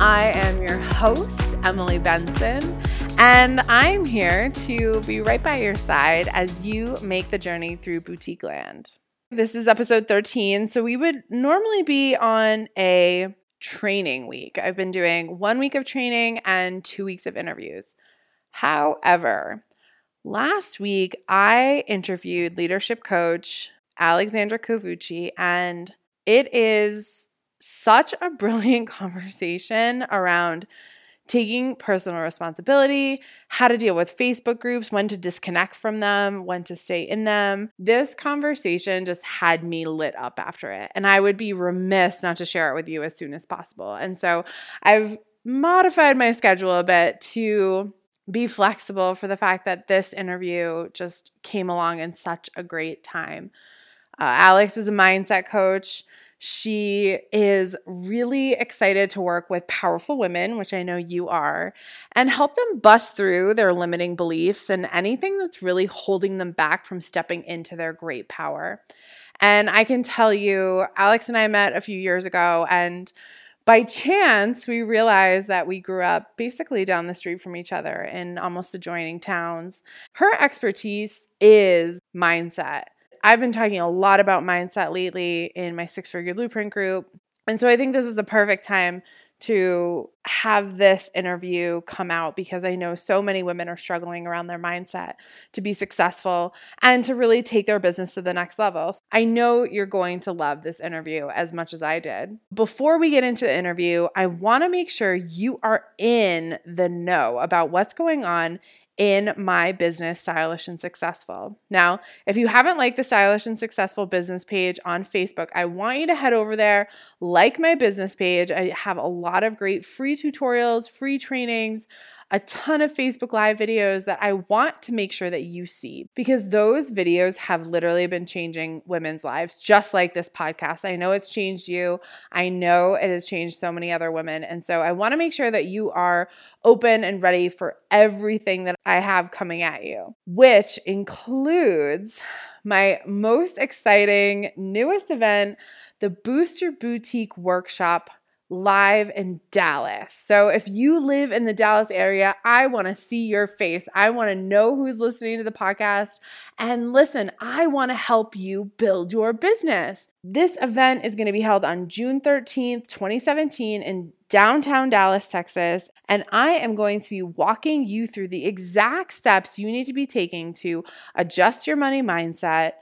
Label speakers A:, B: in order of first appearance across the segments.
A: I am your host, Emily Benson, and I'm here to be right by your side as you make the journey through boutique land. This is episode 13, so we would normally be on a training week. I've been doing one week of training and two weeks of interviews. However, Last week, I interviewed leadership coach Alexandra Covucci, and it is such a brilliant conversation around taking personal responsibility, how to deal with Facebook groups, when to disconnect from them, when to stay in them. This conversation just had me lit up after it, and I would be remiss not to share it with you as soon as possible. And so I've modified my schedule a bit to be flexible for the fact that this interview just came along in such a great time. Uh, Alex is a mindset coach. She is really excited to work with powerful women, which I know you are, and help them bust through their limiting beliefs and anything that's really holding them back from stepping into their great power. And I can tell you, Alex and I met a few years ago, and by chance, we realized that we grew up basically down the street from each other in almost adjoining towns. Her expertise is mindset. I've been talking a lot about mindset lately in my six figure blueprint group. And so I think this is the perfect time to have this interview come out because I know so many women are struggling around their mindset to be successful and to really take their business to the next level. I know you're going to love this interview as much as I did. Before we get into the interview, I want to make sure you are in the know about what's going on in my business, Stylish and Successful. Now, if you haven't liked the Stylish and Successful business page on Facebook, I want you to head over there, like my business page. I have a lot of great free tutorials, free trainings a ton of Facebook Live videos that I want to make sure that you see because those videos have literally been changing women's lives, just like this podcast. I know it's changed you. I know it has changed so many other women. And so I want to make sure that you are open and ready for everything that I have coming at you, which includes my most exciting, newest event, the Boost Your Boutique Workshop live in Dallas. So if you live in the Dallas area, I want to see your face. I want to know who's listening to the podcast. And listen, I want to help you build your business. This event is going to be held on June 13th, 2017 in downtown Dallas, Texas, and I am going to be walking you through the exact steps you need to be taking to adjust your money mindset,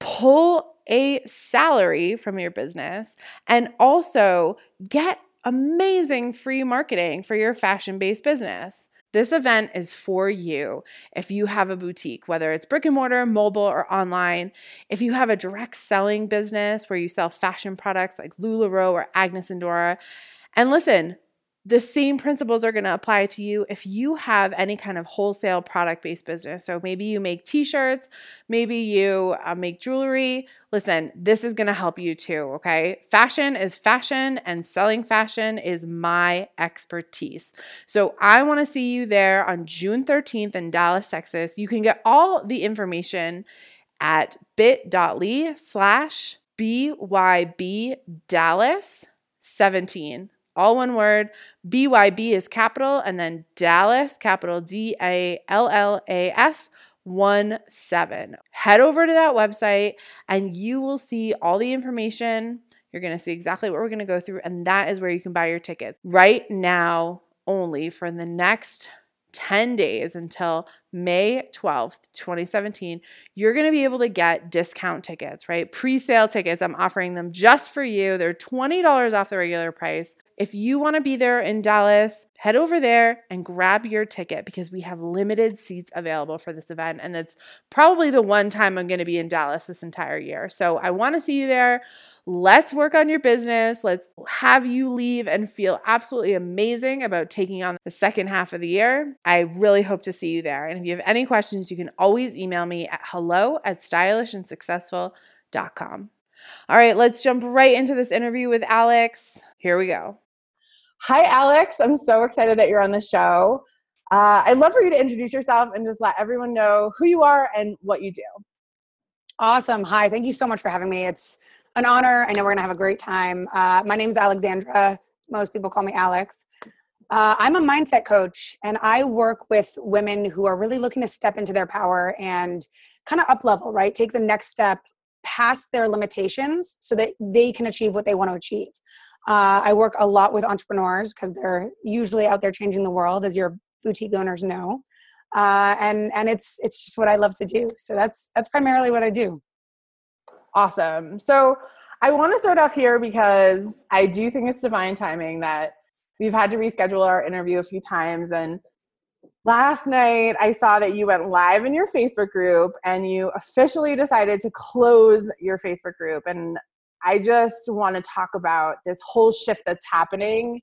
A: pull a salary from your business and also get amazing free marketing for your fashion based business. This event is for you if you have a boutique, whether it's brick and mortar, mobile, or online. If you have a direct selling business where you sell fashion products like LuLaRoe or Agnes and Dora. And listen, the same principles are going to apply to you if you have any kind of wholesale product based business. So maybe you make t shirts, maybe you uh, make jewelry. Listen, this is going to help you too, okay? Fashion is fashion, and selling fashion is my expertise. So I want to see you there on June 13th in Dallas, Texas. You can get all the information at bit.ly slash BYB Dallas 17 all one word. BYB is capital, and then Dallas, capital D A L L A S. 1 7. Head over to that website and you will see all the information. You're going to see exactly what we're going to go through, and that is where you can buy your tickets. Right now, only for the next 10 days until May 12th, 2017, you're going to be able to get discount tickets, right? Pre sale tickets. I'm offering them just for you. They're $20 off the regular price. If you want to be there in Dallas, head over there and grab your ticket because we have limited seats available for this event. And it's probably the one time I'm going to be in Dallas this entire year. So I want to see you there. Let's work on your business. Let's have you leave and feel absolutely amazing about taking on the second half of the year. I really hope to see you there. And if you have any questions, you can always email me at hello at stylishandsuccessful.com. All right, let's jump right into this interview with Alex. Here we go. Hi, Alex. I'm so excited that you're on the show. Uh, I'd love for you to introduce yourself and just let everyone know who you are and what you do.
B: Awesome. Hi. Thank you so much for having me. It's an honor. I know we're going to have a great time. Uh, my name is Alexandra. Most people call me Alex. Uh, I'm a mindset coach, and I work with women who are really looking to step into their power and kind of up level, right? Take the next step past their limitations so that they can achieve what they want to achieve. Uh, I work a lot with entrepreneurs because they're usually out there changing the world, as your boutique owners know. Uh, and and it's it's just what I love to do. So that's that's primarily what I do.
A: Awesome. So I want to start off here because I do think it's divine timing that we've had to reschedule our interview a few times. And last night I saw that you went live in your Facebook group and you officially decided to close your Facebook group. And I just want to talk about this whole shift that's happening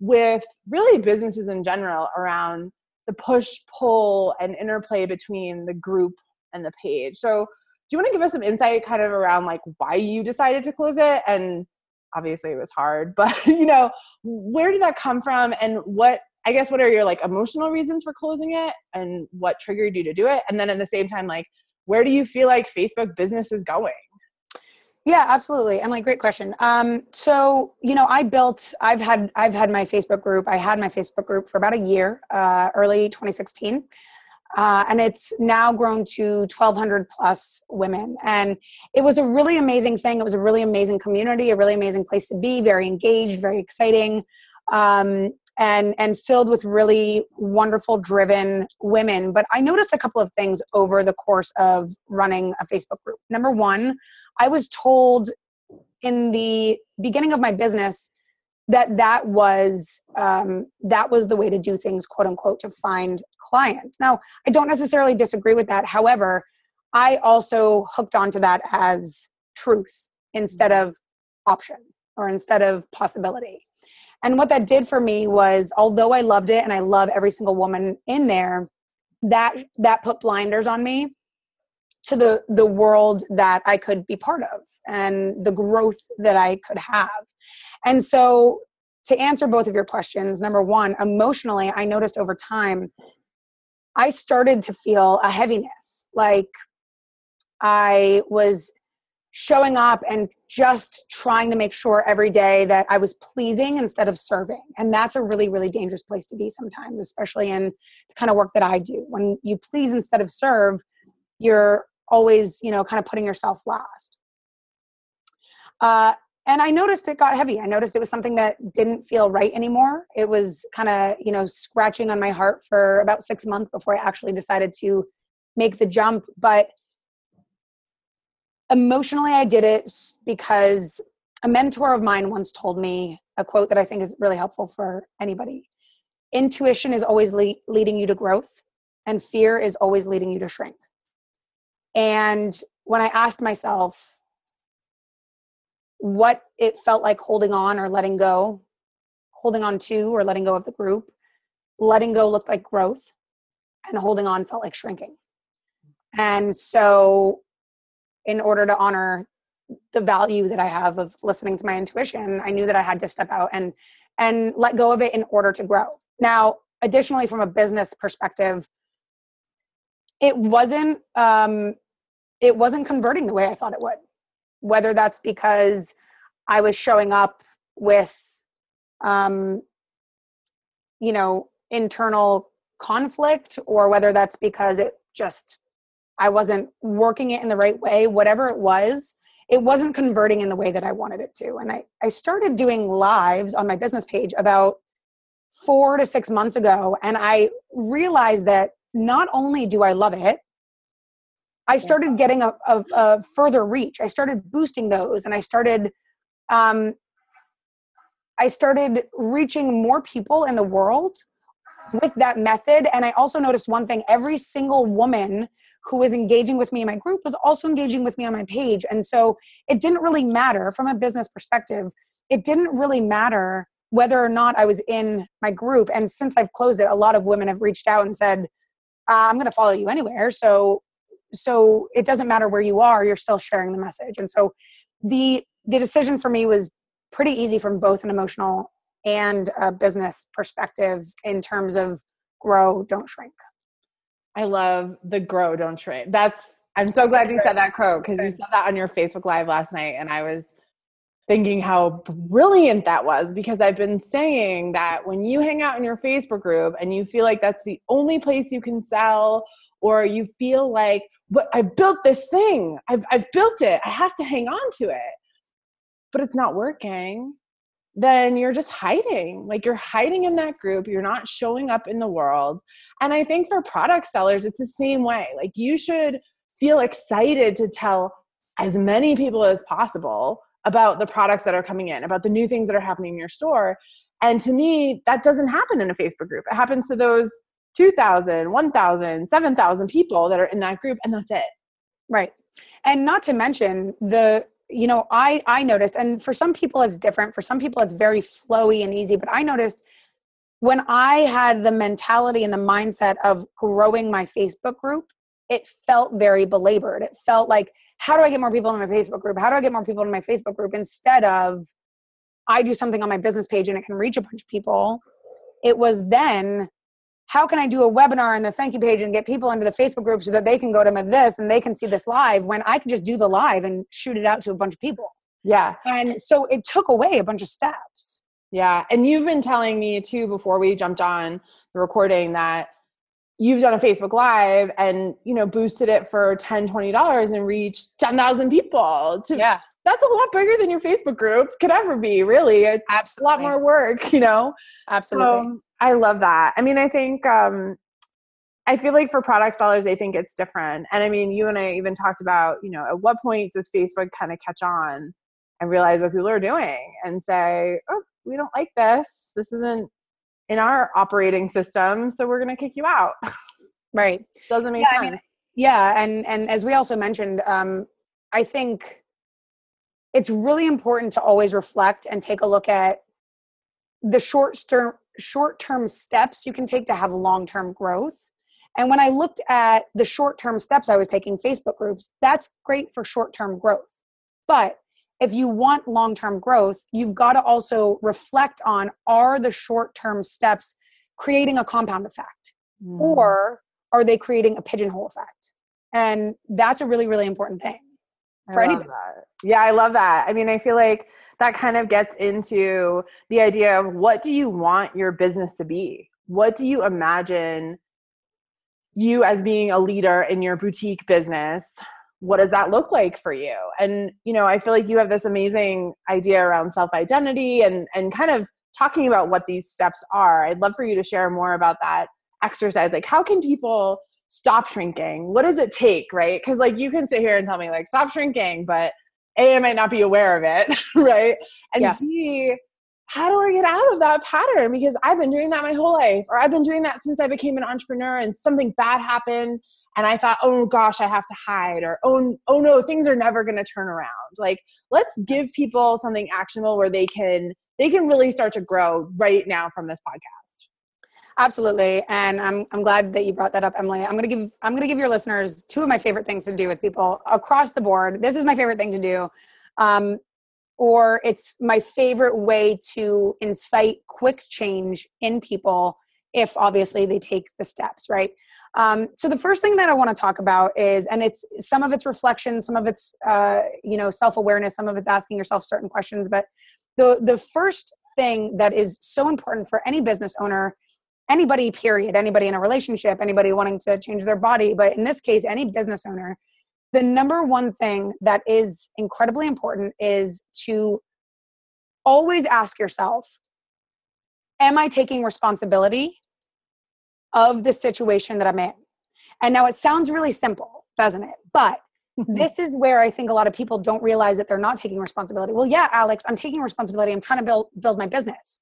A: with really businesses in general around the push pull and interplay between the group and the page. So do you want to give us some insight kind of around like why you decided to close it? And obviously it was hard but you know where did that come from? And what i guess what are your like emotional reasons for closing it? And what triggered you to do it? And then at the same time like where do you feel like facebook business is going
B: yeah absolutely emily great question. Um, so you know i built i've had i've had my facebook group i had my facebook group for about a year uh, early 2016 uh, and it's now grown to 1200 plus women and it was a really amazing thing it was a really amazing community a really amazing place to be very engaged very exciting um, and and filled with really wonderful driven women but i noticed a couple of things over the course of running a facebook group. Number one i was told in the beginning of my business that that was um, that was the way to do things quote unquote to find clients. Now i don't necessarily disagree with that. However i also hooked onto that as truth instead of option or instead of possibility. And what that did for me was although i loved it and i love every single woman in there that that put blinders on me to the the world that I could be part of and the growth that I could have. And so to answer both of your questions, number 1, emotionally I noticed over time I started to feel a heaviness like I was showing up and just trying to make sure every day that I was pleasing instead of serving. And that's a really, really dangerous place to be sometimes, especially in the kind of work that I do. When you please instead of serve, you're always you know kind of putting yourself last. Uh, and i noticed it got heavy. I noticed it was something that didn't feel right anymore. It was kind of you know scratching on my heart for about six months before i actually decided to make the jump but emotionally i did it because a mentor of mine once told me a quote that i think is really helpful for anybody. Intuition is always le- leading you to growth and fear is always leading you to shrink and when I asked myself what it felt like holding on or letting go, holding on to or letting go of the group, letting go looked like growth, and holding on felt like shrinking. And so, in order to honor the value that I have of listening to my intuition, I knew that I had to step out and and let go of it in order to grow. Now, additionally, from a business perspective, it wasn't um, it wasn't converting the way I thought it would. Whether that's because I was showing up with, um, you know, internal conflict, or whether that's because it just I wasn't working it in the right way. Whatever it was, it wasn't converting in the way that I wanted it to. And I I started doing lives on my business page about four to six months ago. And I realized that not only do I love it, I started getting a, a, a further reach. I started boosting those and I started um, I started reaching more people in the world with that method. And I also noticed one thing every single woman who was engaging with me in my group was also engaging with me on my page. And so it didn't really matter from a business perspective, it didn't really matter whether or not I was in my group. And since I've closed it, a lot of women have reached out and said, uh, I'm going to follow you anywhere. So, so it doesn't matter where you are, you're still sharing the message. And so the, the decision for me was pretty easy from both an emotional and a business perspective in terms of grow, don't shrink.
A: I love the grow, don't shrink. That's I'm so glad you said that quote because you said that on your Facebook Live last night, and I was thinking how brilliant that was because I've been saying that when you hang out in your Facebook group and you feel like that's the only place you can sell, or you feel like, but I built this thing, I've, I've built it, I have to hang on to it, but it's not working then you're just hiding. Like you're hiding in that group, you're not showing up in the world. And I think for product sellers, it's the same way. Like you should feel excited to tell as many people as possible about the products that are coming in, about the new things that are happening in your store. And to me, that doesn't happen in a Facebook group. It happens to those 2,000, 1,000, 7,000 people that are in that group, and that's it.
B: Right. And not to mention the you know i i noticed and for some people it's different for some people it's very flowy and easy but i noticed when i had the mentality and the mindset of growing my facebook group it felt very belabored it felt like how do i get more people in my facebook group how do i get more people in my facebook group instead of i do something on my business page and it can reach a bunch of people it was then how can I do a webinar on the thank you page and get people into the Facebook group so that they can go to this and they can see this live when I can just do the live and shoot it out to a bunch of people?
A: Yeah.
B: And so it took away a bunch of steps.
A: Yeah. And you've been telling me too before we jumped on the recording that you've done a Facebook Live and, you know, boosted it for 10 $20 and reached 10,000 people. To,
B: yeah.
A: That's a lot bigger than your Facebook group could ever be, really. It's Absolutely. a lot more work, you know?
B: Absolutely.
A: Um, I love that. I mean, I think um, I feel like for product sellers, they think it's different. And I mean, you and I even talked about, you know, at what point does Facebook kind of catch on and realize what people are doing and say, oh, we don't like this. This isn't in our operating system, so we're going to kick you out.
B: Right.
A: Doesn't make
B: yeah,
A: sense.
B: I mean, yeah, and and as we also mentioned, um, I think it's really important to always reflect and take a look at the short term short term steps you can take to have long term growth. And when I looked at the short term steps I was taking, Facebook groups, that's great for short term growth. But if you want long term growth, you've got to also reflect on are the short term steps creating a compound effect mm. or are they creating a pigeonhole effect? And that's a really, really important thing for anybody.
A: That. Yeah, I love that. I mean, I feel like that kind of gets into the idea of what do you want your business to be? What do you imagine you as being a leader in your boutique business? What does that look like for you? And you know, I feel like you have this amazing idea around self-identity and and kind of talking about what these steps are. I'd love for you to share more about that exercise. Like how can people stop shrinking? What does it take, right? Cuz like you can sit here and tell me like stop shrinking, but a, I might not be aware of it, right? And yeah. B, how do I get out of that pattern? Because I've been doing that my whole life, or I've been doing that since I became an entrepreneur and something bad happened and I thought, oh gosh, I have to hide, or oh, oh no, things are never gonna turn around. Like, let's give people something actionable where they can they can really start to grow right now from this podcast.
B: Absolutely, and I'm I'm glad that you brought that up, Emily. I'm gonna give I'm gonna give your listeners two of my favorite things to do with people across the board. This is my favorite thing to do, um, or it's my favorite way to incite quick change in people if obviously they take the steps right. Um, so the first thing that I want to talk about is, and it's some of it's reflection, some of it's uh, you know self awareness, some of it's asking yourself certain questions. But the the first thing that is so important for any business owner anybody period anybody in a relationship anybody wanting to change their body but in this case any business owner the number one thing that is incredibly important is to always ask yourself am I taking responsibility of the situation that I'm in? And now it sounds really simple, doesn't it? But mm-hmm. this is where I think a lot of people don't realize that they're not taking responsibility. Well, yeah, Alex, I'm taking responsibility. I'm trying to build build my business.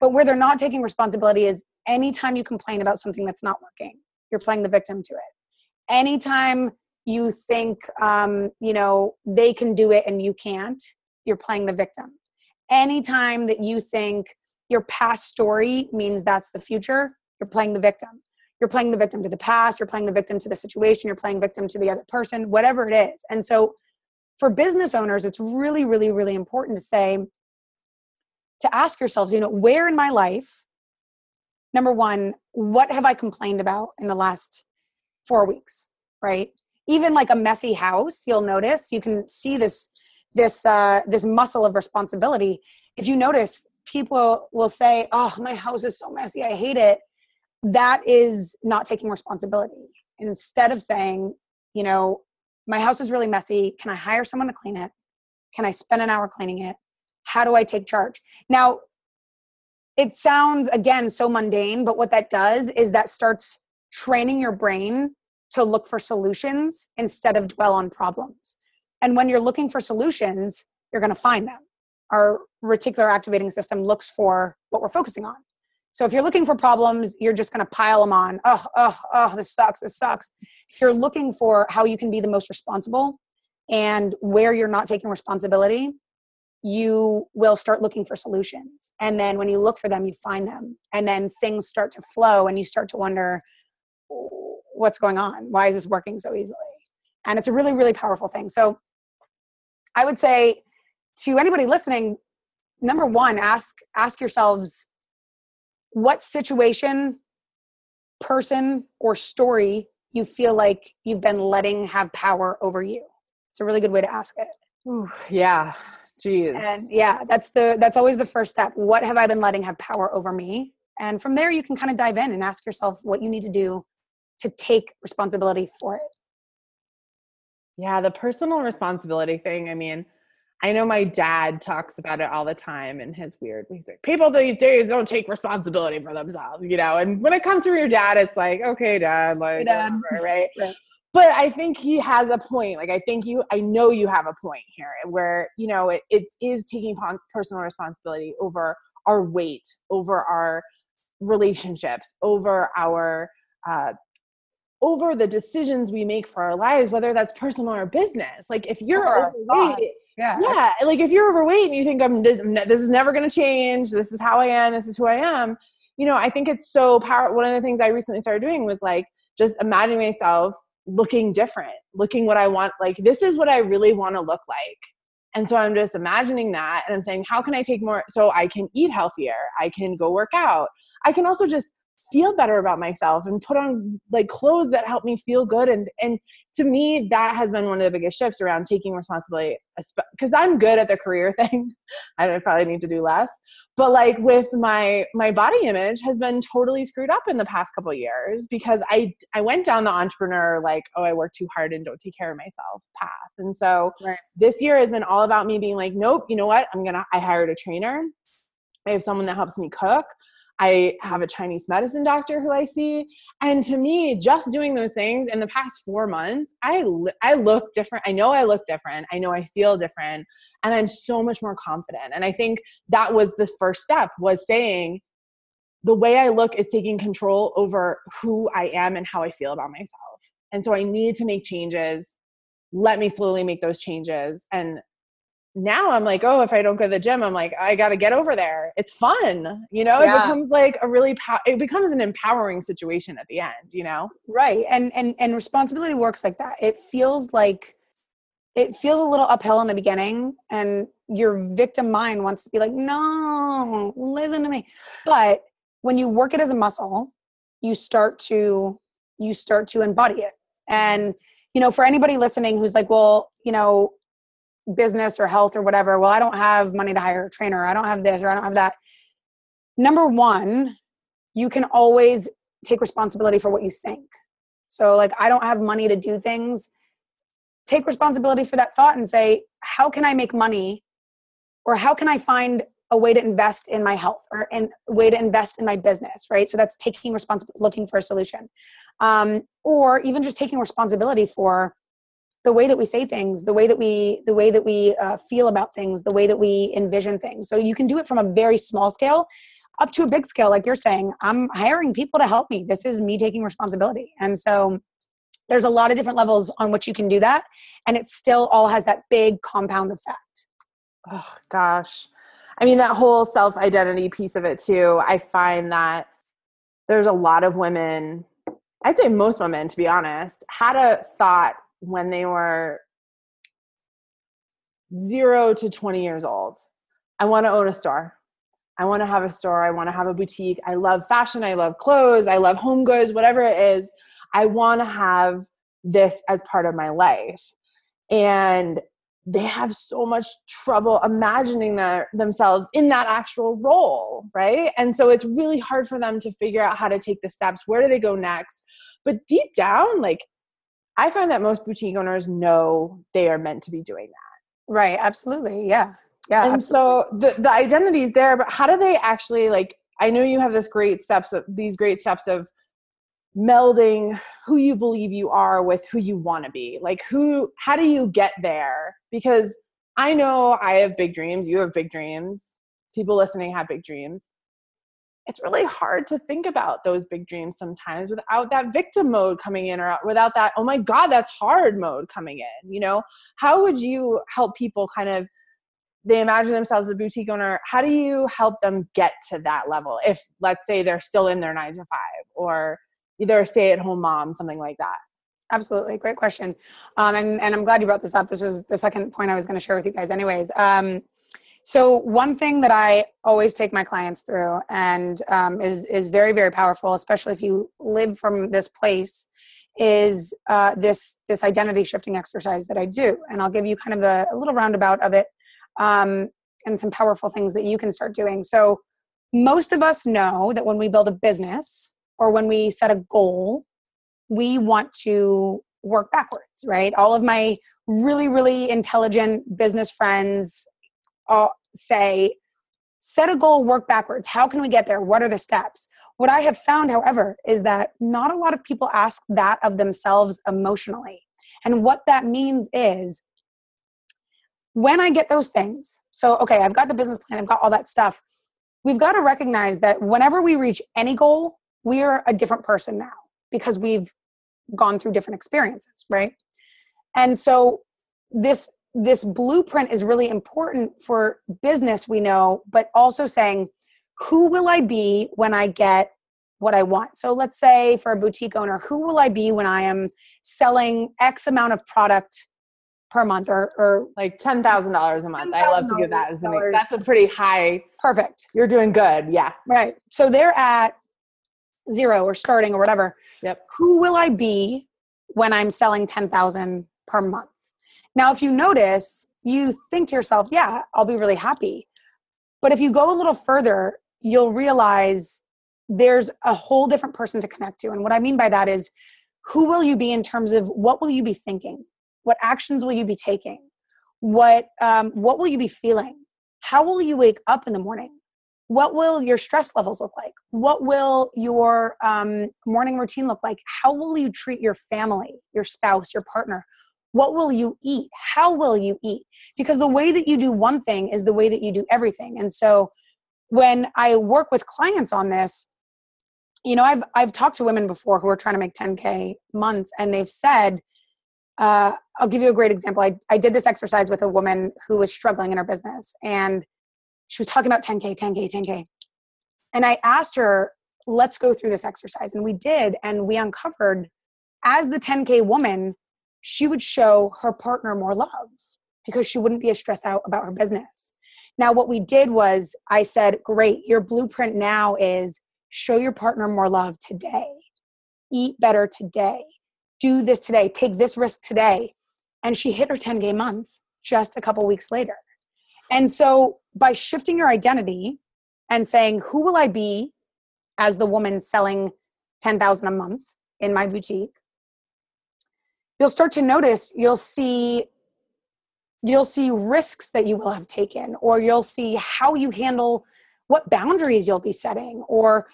B: But where they're not taking responsibility is anytime you complain about something that's not working, you're playing the victim to it. Anytime you think um, you know they can do it and you can't, you're playing the victim. Anytime that you think your past story means that's the future, you're playing the victim you're playing the victim to the past you're playing the victim to the situation you're playing victim to the other person whatever it is and so for business owners it's really really really important to say to ask yourselves you know where in my life number one what have i complained about in the last four weeks right even like a messy house you'll notice you can see this this uh this muscle of responsibility if you notice people will say oh my house is so messy i hate it that is not taking responsibility. Instead of saying, you know, my house is really messy. Can I hire someone to clean it? Can I spend an hour cleaning it? How do I take charge? Now, it sounds again so mundane, but what that does is that starts training your brain to look for solutions instead of dwell on problems. And when you're looking for solutions, you're going to find them. Our reticular activating system looks for what we're focusing on. So if you're looking for problems, you're just going to pile them on. Oh, oh, oh, this sucks. This sucks. If you're looking for how you can be the most responsible and where you're not taking responsibility, you will start looking for solutions. And then when you look for them, you find them. And then things start to flow and you start to wonder what's going on? Why is this working so easily? And it's a really, really powerful thing. So I would say to anybody listening, number one, ask ask yourselves what situation, person, or story you feel like you've been letting have power over you. It's a really good way to ask it.
A: Ooh, yeah. Jeez.
B: And yeah, that's the that's always the first step. What have I been letting have power over me? And from there you can kind of dive in and ask yourself what you need to do to take responsibility for it.
A: Yeah, the personal responsibility thing, I mean, I know my dad talks about it all the time in his weird he's like, people these days don't take responsibility for themselves, you know. And when it comes to your dad, it's like, okay, dad, like dad. Whatever, right? right? But I think he has a point. Like I think you I know you have a point here where, you know, it, it is taking personal responsibility over our weight, over our relationships, over our uh, over the decisions we make for our lives, whether that's personal or business. Like if you're overweight, yeah. yeah, like if you're overweight and you think I'm this is never going to change, this is how I am, this is who I am. You know, I think it's so powerful. One of the things I recently started doing was like just imagining myself looking different, looking what I want. Like this is what I really want to look like. And so I'm just imagining that and I'm saying, how can I take more so I can eat healthier? I can go work out. I can also just feel better about myself and put on like clothes that help me feel good. And and to me that has been one of the biggest shifts around taking responsibility because i'm good at the career thing. I probably need to do less. But like with my my body image has been totally screwed up in the past couple years because i i went down the entrepreneur like oh i work too hard and don't take care of myself path. And so right. this year has been all about me being like nope you know what? I'm gonna i hired a trainer. I have someone that helps me cook. I have a Chinese medicine doctor who I see. And to me, just doing those things in the past four months, I, I look different. I know I look different. I know I feel different. And I'm so much more confident. And I think that was the first step was saying, the way I look is taking control over who I am and how I feel about myself. And so I need to make changes. Let me slowly make those changes. And now I'm like, oh, if I don't go to the gym, I'm like, I got to get over there. It's fun, you know. Yeah. It becomes like a really, pow- it becomes an empowering situation at the end, you know.
B: Right, and and and responsibility works like that. It feels like it feels a little uphill in the beginning, and your victim mind wants to be like, no, listen to me. But when you work it as a muscle, you start to you start to embody it, and you know, for anybody listening who's like, well, you know, business or health or whatever, well, I don't have money to hire a trainer, I don't have this or I don't have that. Number one, you can always take responsibility for what you think. So, like, I don't have money to do things. Take responsibility for that thought and say, how can I make money or how can I find a way to invest in my health or in a way to invest in my business, right? So that's taking responsibility, looking for a solution. Um, or even just taking responsibility for the way that we say things the way that we the way that we uh, feel about things the way that we envision things. So you can do it from a very small scale up to a big scale like you're saying. I'm hiring people to help me. This is me taking responsibility. And so there's a lot of different levels on which you can do that and it still all has that big compound effect.
A: Oh gosh. I mean that whole self identity piece of it too i find that there's a lot of women i'd say most women to be honest had a thought when they were zero to 20 years old. I want to own a store. I want to have a store. I want to have a boutique. I love fashion. I love clothes. I love home goods, whatever it is. I want to have this as part of my life. And they have so much trouble imagining themselves in that actual role, right? And so it's really hard for them to figure out how to take the steps. Where do they go next? But deep down, like I find that most boutique owners know they are meant to be doing that.
B: Right. Absolutely. Yeah. Yeah.
A: And absolutely. so the, the identity is there, but how do they actually like, I know you have this great steps of these great steps of melding who you believe you are with who you want to be. Like who, how do you get there? Because I know I have big dreams. You have big dreams. People listening have big dreams it's really hard to think about those big dreams sometimes without that victim mode coming in or without that oh my god that's hard mode coming in you know? How would you help people kind of they imagine themselves as a boutique owner how do you help them get to that level? If let's say they're still in their 9 to 5 or either a stay at home mom something like that.
B: Absolutely great question. Um, and, and i'm glad you brought this up. This was the second point i was going to share with you guys anyways. Um, so one thing that I always take my clients through, and um, is is very very powerful, especially if you live from this place, is uh, this this identity shifting exercise that I do, and I'll give you kind of a, little roundabout of it, um, and some powerful things that you can start doing. So most of us know that when we build a business or when we set a goal, we want to work backwards, right? All of my really really intelligent business friends uh, say, set a goal, work backwards. How can we get there? What are the steps? What I have found, however, is that not a lot of people ask that of themselves emotionally. And what that means is when I get those things, so okay, I've got the business plan, I've got all that stuff. We've got to recognize that whenever we reach any goal, we are a different person now because we've gone through different experiences, right? And so this this blueprint is really important for business, we know, but also saying, who will I be when I get what I want? So let's say for a boutique owner, who will I be when I am selling X amount of product per month or, or
A: like ten thousand dollars a month. I love to give that as an that's a pretty high
B: perfect.
A: You're doing good. Yeah.
B: Right. So they're at zero or starting or whatever.
A: Yep.
B: Who will I be when I'm selling ten thousand per month? Now, if you notice, you think to yourself, yeah, I'll be really happy. But if you go a little further, you'll realize there's a whole different person to connect to. And what I mean by that is who will you be in terms of what will you be thinking? What actions will you be taking? What, um, what will you be feeling? How will you wake up in the morning? What will your stress levels look like? What will your um, morning routine look like? How will you treat your family, your spouse, your partner? What will you eat? How will you eat? Because the way that you do one thing is the way that you do everything. And so when I work with clients on this, you know, I've I've talked to women before who are trying to make 10k months, and they've said, uh, I'll give you a great example. I, I did this exercise with a woman who was struggling in her business, and she was talking about 10k, 10k, 10k, and I asked her, let's go through this exercise, and we did, and we uncovered as the 10k woman she would show her partner more love because she wouldn't be as stressed out about her business. Now, what we did was I said, Great, your blueprint now is show your partner more love today, eat better today, do this today, take this risk today. And she hit her 10K month just a couple weeks later. And so by shifting your identity and saying, Who will I be as the woman selling 10,000 a month in my boutique? You'll start to notice you'll see you'll see risks that you will have taken or you'll see how you handle what boundaries you'll be setting or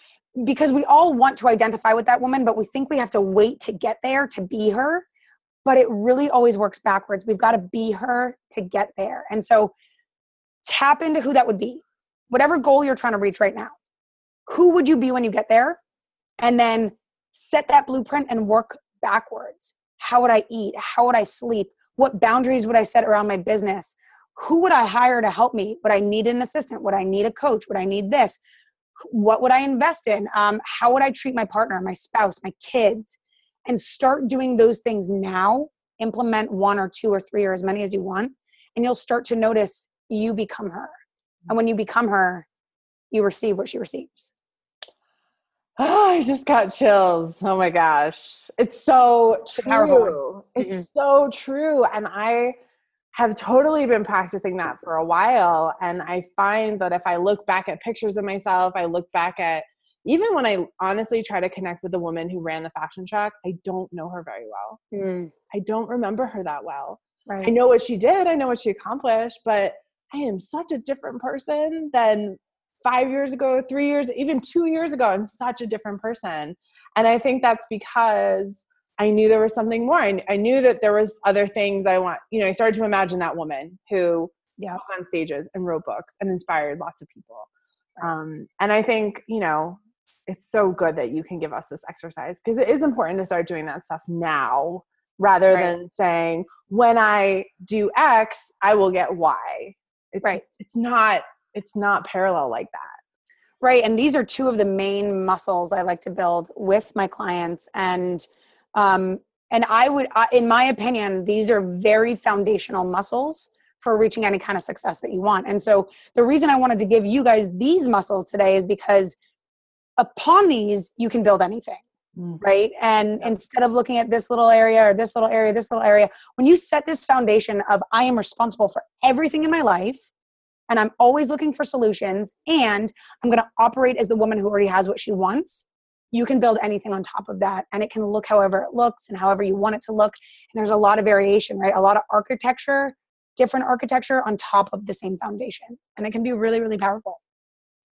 B: because we all want to identify with that woman but we think we have to wait to get there to be her but it really always works backwards. We've got to be her to get there. And so tap into who that would be. Whatever goal you're trying to reach right now who would you be when you get there? And then set that blueprint and work backwards how would i eat how would i sleep what boundaries would I set around my business? Who would I hire to help me? Would I need an assistant? Would I need a coach? Would I need this? What would I invest in? Um, how would I treat my partner, my spouse, my kids? And start doing those things now. Implement one or two or three or as many as you want. And you'll start to notice you become her. And when you become her, you receive what she receives.
A: Oh, I just got chills. Oh my gosh. It's so true. It's mm-hmm. so true. And I have totally been practicing that for a while. And I find that if I look back at pictures of myself, I look back at even when I honestly try to connect with the woman who ran the fashion truck, I don't know her very well. Mm. I don't remember her that well. Right. I know what she did, I know what she accomplished, but I am such a different person than five years ago, three years, even two years ago, I'm such a different person. And I think that's because I knew there was something more. I, I knew that there was other things I want. You know, I started to imagine that woman who yeah. spoke on stages and wrote books and inspired lots of people. Um, and I think, you know, it's so good that you can give us this exercise because it is important to start doing that stuff now rather right. than saying when I do X, I will get Y. It's, right. It's not it's not parallel like that.
B: Right and these are two of the main muscles i like to build with my clients and um and i would in my opinion these are very foundational muscles for reaching any kind of success that you want and so the reason i wanted to give you guys these muscles today is because upon these you can build anything mm. right? And instead of looking at this little area or this little area this little area when you set this foundation of i am responsible for everything in my life and I'm always looking for solutions and I'm going to operate as the woman who already has what she wants, you can build anything on top of that and it can look however it looks and however you want it to look. And there's a lot of variation, right? A lot of architecture, different architecture on top of the same foundation. And it can be really, really powerful.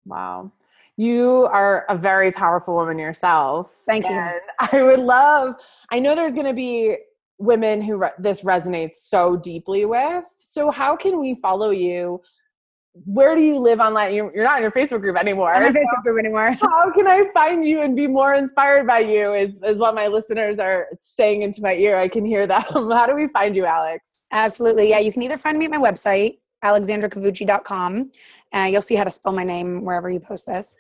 A: Wow. You are a very powerful woman yourself.
B: Thank you.
A: And I would love, I know there's going to be women who re- this resonates so deeply with. So, how can we follow you where do you live online? You're, you're not in your Facebook group anymore.
B: I'm in Facebook group anymore.
A: How can I find you and be more inspired by you? Is is what my listeners are saying into my ear. I can hear them. How do we find you, Alex?
B: Absolutely. Yeah, you can either find me at my website, alexandracovucci.com. Uh, you'll see how to spell my name wherever you post this.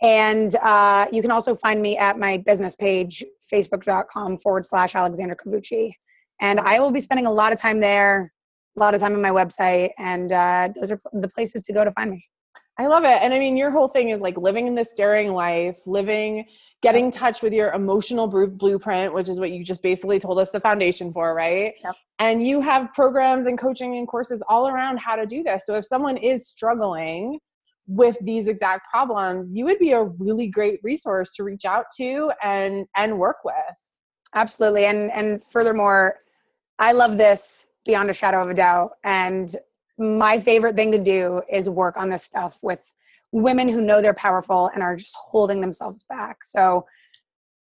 B: And uh, you can also find me at my business page, facebook.com forward slash Alexandra Covucci. And I will be spending a lot of time there a lot of time on my website, and uh, those are the places to go to find me.
A: I love it. And I mean, your whole thing is like living in this daring life, living, getting in touch with your emotional blueprint, which is what you just basically told us the foundation for, right? Yep. And you have programs and coaching and courses all around how to do this. So if someone is struggling with these exact problems, you would be a really great resource to reach out to and and work with.
B: Absolutely. And and furthermore, I love this beyond a shadow of a doubt. And my favorite thing to do is work on this stuff with women who know they're powerful and are just holding themselves back. So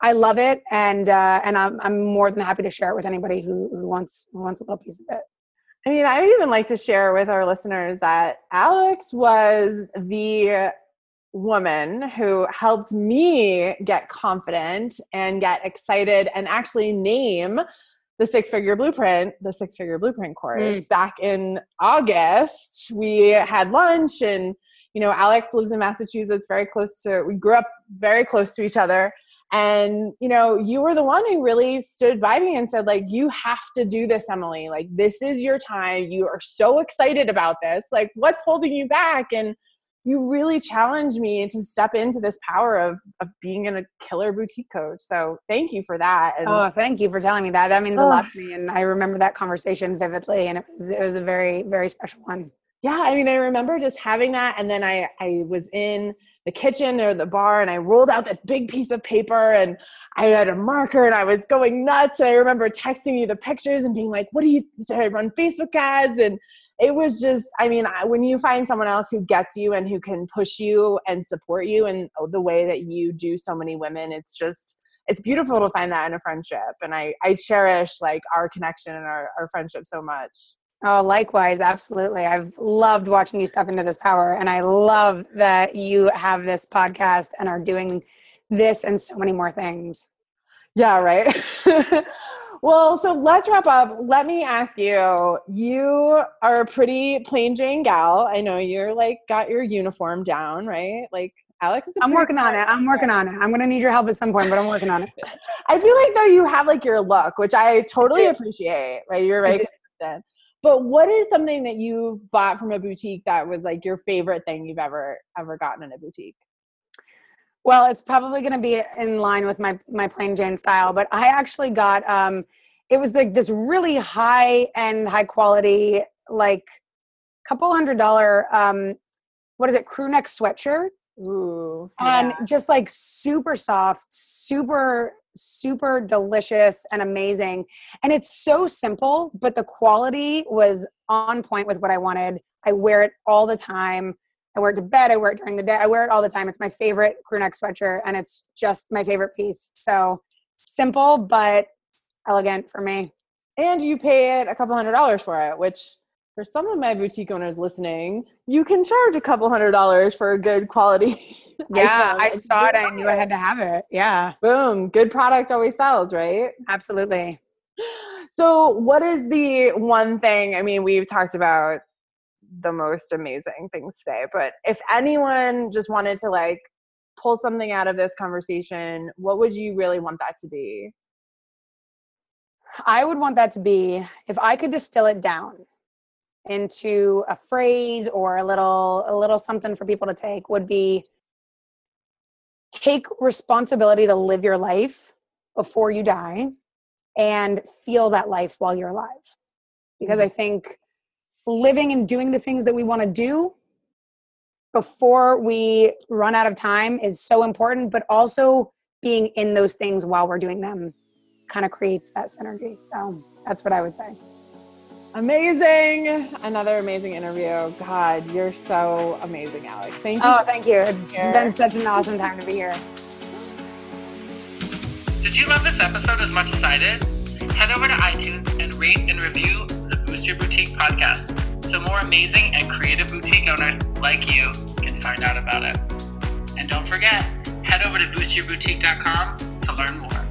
B: I love it, and uh, and I'm I'm more than happy to share it with anybody who who wants who wants a little piece of it.
A: I mean, I would even like to share with our listeners that Alex was the woman who helped me get confident and get excited and actually name the six figure blueprint, the six figure blueprint course mm. back in August. We had lunch and you know, Alex lives in Massachusetts, very close to we grew up very close to each other. And you know, you were the one who really stood by me and said like you have to do this, Emily. Like this is your time. You are so excited about this. Like what's holding you back? And you really challenged me to step into this power of, of being in a killer boutique coach. So thank you for that.
B: And, oh, thank you for telling me that. That means a lot to me. And I remember that conversation vividly and it was, it was a very, very special one.
A: Yeah. I mean, I remember just having that. And then I, I was in the kitchen or the bar and I rolled out this big piece of paper and I had a marker and I was going nuts. And I remember texting you the pictures and being like, what do you, should I run Facebook ads? And it was just, I mean, when you find someone else who gets you and who can push you and support you and the way that you do so many women, it's just, it's beautiful to find that in a friendship. And I, I cherish like our connection and our, our friendship so much.
B: Oh, likewise, absolutely. I've loved watching you step into this power, and I love that you have this podcast and are doing this and so many more things.
A: Yeah, right. well, so let's wrap up. Let me ask you you are a pretty plain Jane gal. I know you're like got your uniform down, right? Like Alex is
B: I'm working on it. I'm working on it. I'm going to need your help at some point, but I'm working on it.
A: I feel like though you have like your look, which I totally appreciate, right? You're very consistent. But what is something that you've bought from a boutique that was like your favorite thing you've ever ever gotten in a boutique?
B: Well, it's probably going to be in line with my my plain Jane style, but I actually got um it was like this really high end, high quality, like couple hundred dollar um what is it, crew neck sweatshirt.
A: Ooh.
B: And yeah. just like super soft, super super delicious and amazing. And it's so simple, but the quality was on point with what I wanted. I wear it all the time. I wear it to bed. I wear it during the day. I wear it all the time. It's my favorite crew neck sweatshirt, and it's just my favorite piece. So simple but elegant for me.
A: And you pay it a couple hundred dollars for it, which for some of my boutique owners listening, you can charge a couple hundred dollars for a good quality.
B: Yeah, I saw it. I knew I had to have it. Yeah.
A: Boom. Good product always sells, right?
B: Absolutely.
A: So, what is the one thing? I mean, we've talked about the most amazing things today, but if anyone just wanted to like pull something out of this conversation, what would you really want that to be?
B: I would want that to be if I could distill it down into a phrase or a little a little something for people to take would be take responsibility to live your life before you die and feel that life while you're alive because mm-hmm. i think living and doing the things that we want to do before we run out of time is so important but also being in those things while we're doing them kind of creates that synergy so that's what i would say
A: Amazing. Another amazing interview. God, you're so amazing, Alex. Thank you.
B: Oh, thank you. It's here. been such an awesome time to be here.
C: Did you love this episode as much as I did? Head over to iTunes and rate and review the Boost Your Boutique podcast so more amazing and creative boutique owners like you can find out about it. And don't forget, head over to boostyourboutique.com to learn more.